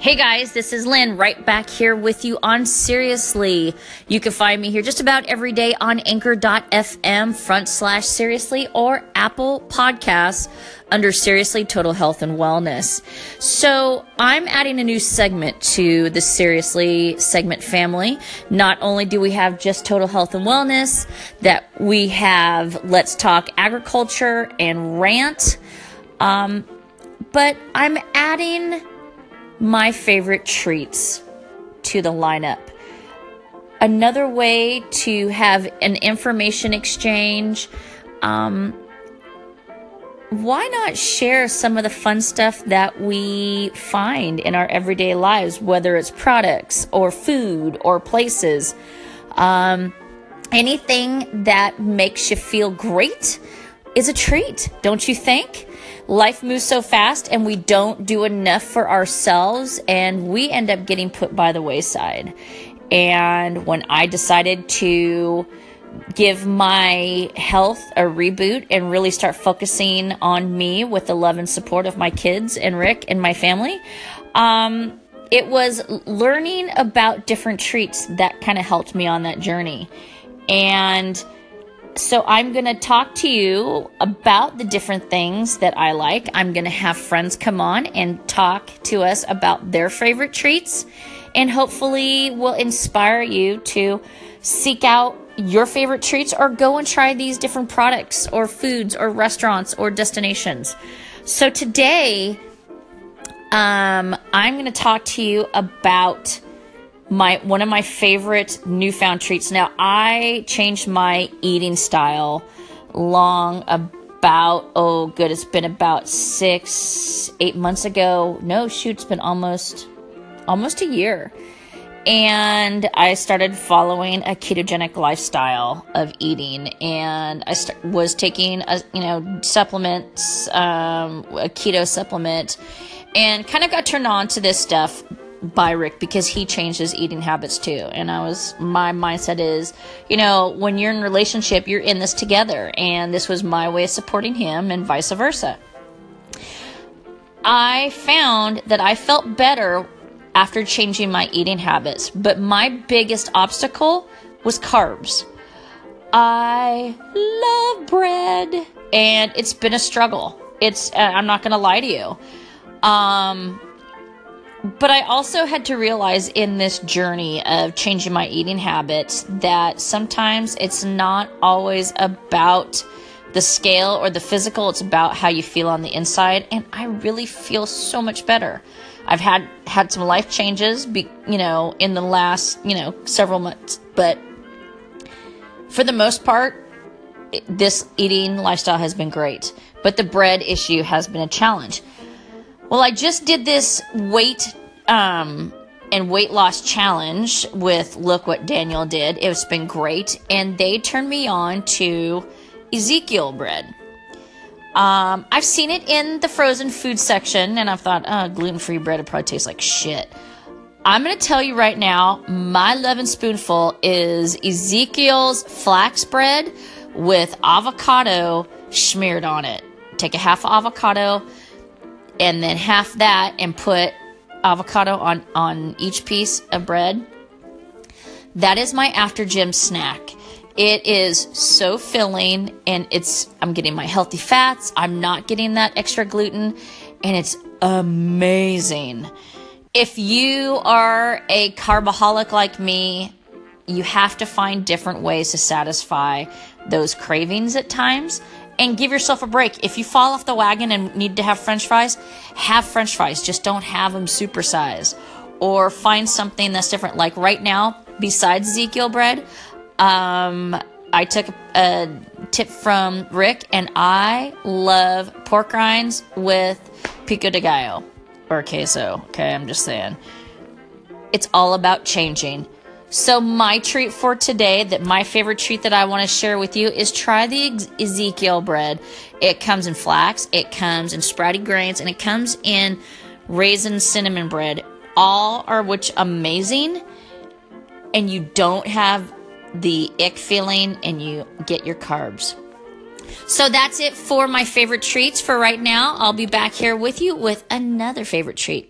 Hey guys, this is Lynn right back here with you on Seriously. You can find me here just about every day on anchor.fm front slash seriously or Apple Podcasts under Seriously Total Health and Wellness. So I'm adding a new segment to the Seriously segment family. Not only do we have just Total Health and Wellness, that we have Let's Talk Agriculture and Rant, um, but I'm adding my favorite treats to the lineup. Another way to have an information exchange. Um, why not share some of the fun stuff that we find in our everyday lives, whether it's products or food or places? Um, anything that makes you feel great is a treat, don't you think? Life moves so fast and we don't do enough for ourselves and we end up getting put by the wayside. And when I decided to give my health a reboot and really start focusing on me with the love and support of my kids and Rick and my family, um, it was learning about different treats that kind of helped me on that journey. And so I'm going to talk to you about the different things that I like. I'm going to have friends come on and talk to us about their favorite treats and hopefully will inspire you to seek out your favorite treats or go and try these different products or foods or restaurants or destinations. So today um, I'm going to talk to you about my one of my favorite newfound treats. Now I changed my eating style long about oh good it's been about six eight months ago. No shoot it's been almost almost a year. And i started following a ketogenic lifestyle of eating. And i st- was taking a you know supplements um, a keto supplement and kind of got turned on to this stuff by Rick because he changed his eating habits too. And I was, my mindset is, you know, when you're in a relationship, you're in this together. And this was my way of supporting him and vice versa. I found that I felt better after changing my eating habits, but my biggest obstacle was carbs. I love bread and it's been a struggle. It's, I'm not going to lie to you. Um, but I also had to realize in this journey of changing my eating habits that sometimes it's not always about the scale or the physical, it's about how you feel on the inside. And I really feel so much better. I've had had some life changes, be, you know, in the last, you know, several months, but for the most part, this eating lifestyle has been great. But the bread issue has been a challenge. Well, I just did this weight um, and weight loss challenge with Look What Daniel Did. It's been great. And they turned me on to Ezekiel bread. Um, I've seen it in the frozen food section, and I've thought, oh, gluten free bread would probably taste like shit. I'm going to tell you right now, my loving spoonful is Ezekiel's flax bread with avocado smeared on it. Take a half avocado, and then half that and put avocado on, on each piece of bread. That is my after gym snack. It is so filling and it's I'm getting my healthy fats, I'm not getting that extra gluten and it's amazing. If you are a carboholic like me, you have to find different ways to satisfy those cravings at times and give yourself a break. If you fall off the wagon and need to have french fries, have french fries. Just don't have them supersize. Or find something that's different. Like right now, besides Ezekiel bread, um, I took a tip from Rick and I love pork rinds with pico de gallo or queso. Okay, I'm just saying. It's all about changing. So, my treat for today, that my favorite treat that I want to share with you is try the Ezekiel bread. It comes in flax, it comes in sprouty grains, and it comes in raisin cinnamon bread. All are which amazing, and you don't have the ick feeling, and you get your carbs. So that's it for my favorite treats for right now. I'll be back here with you with another favorite treat.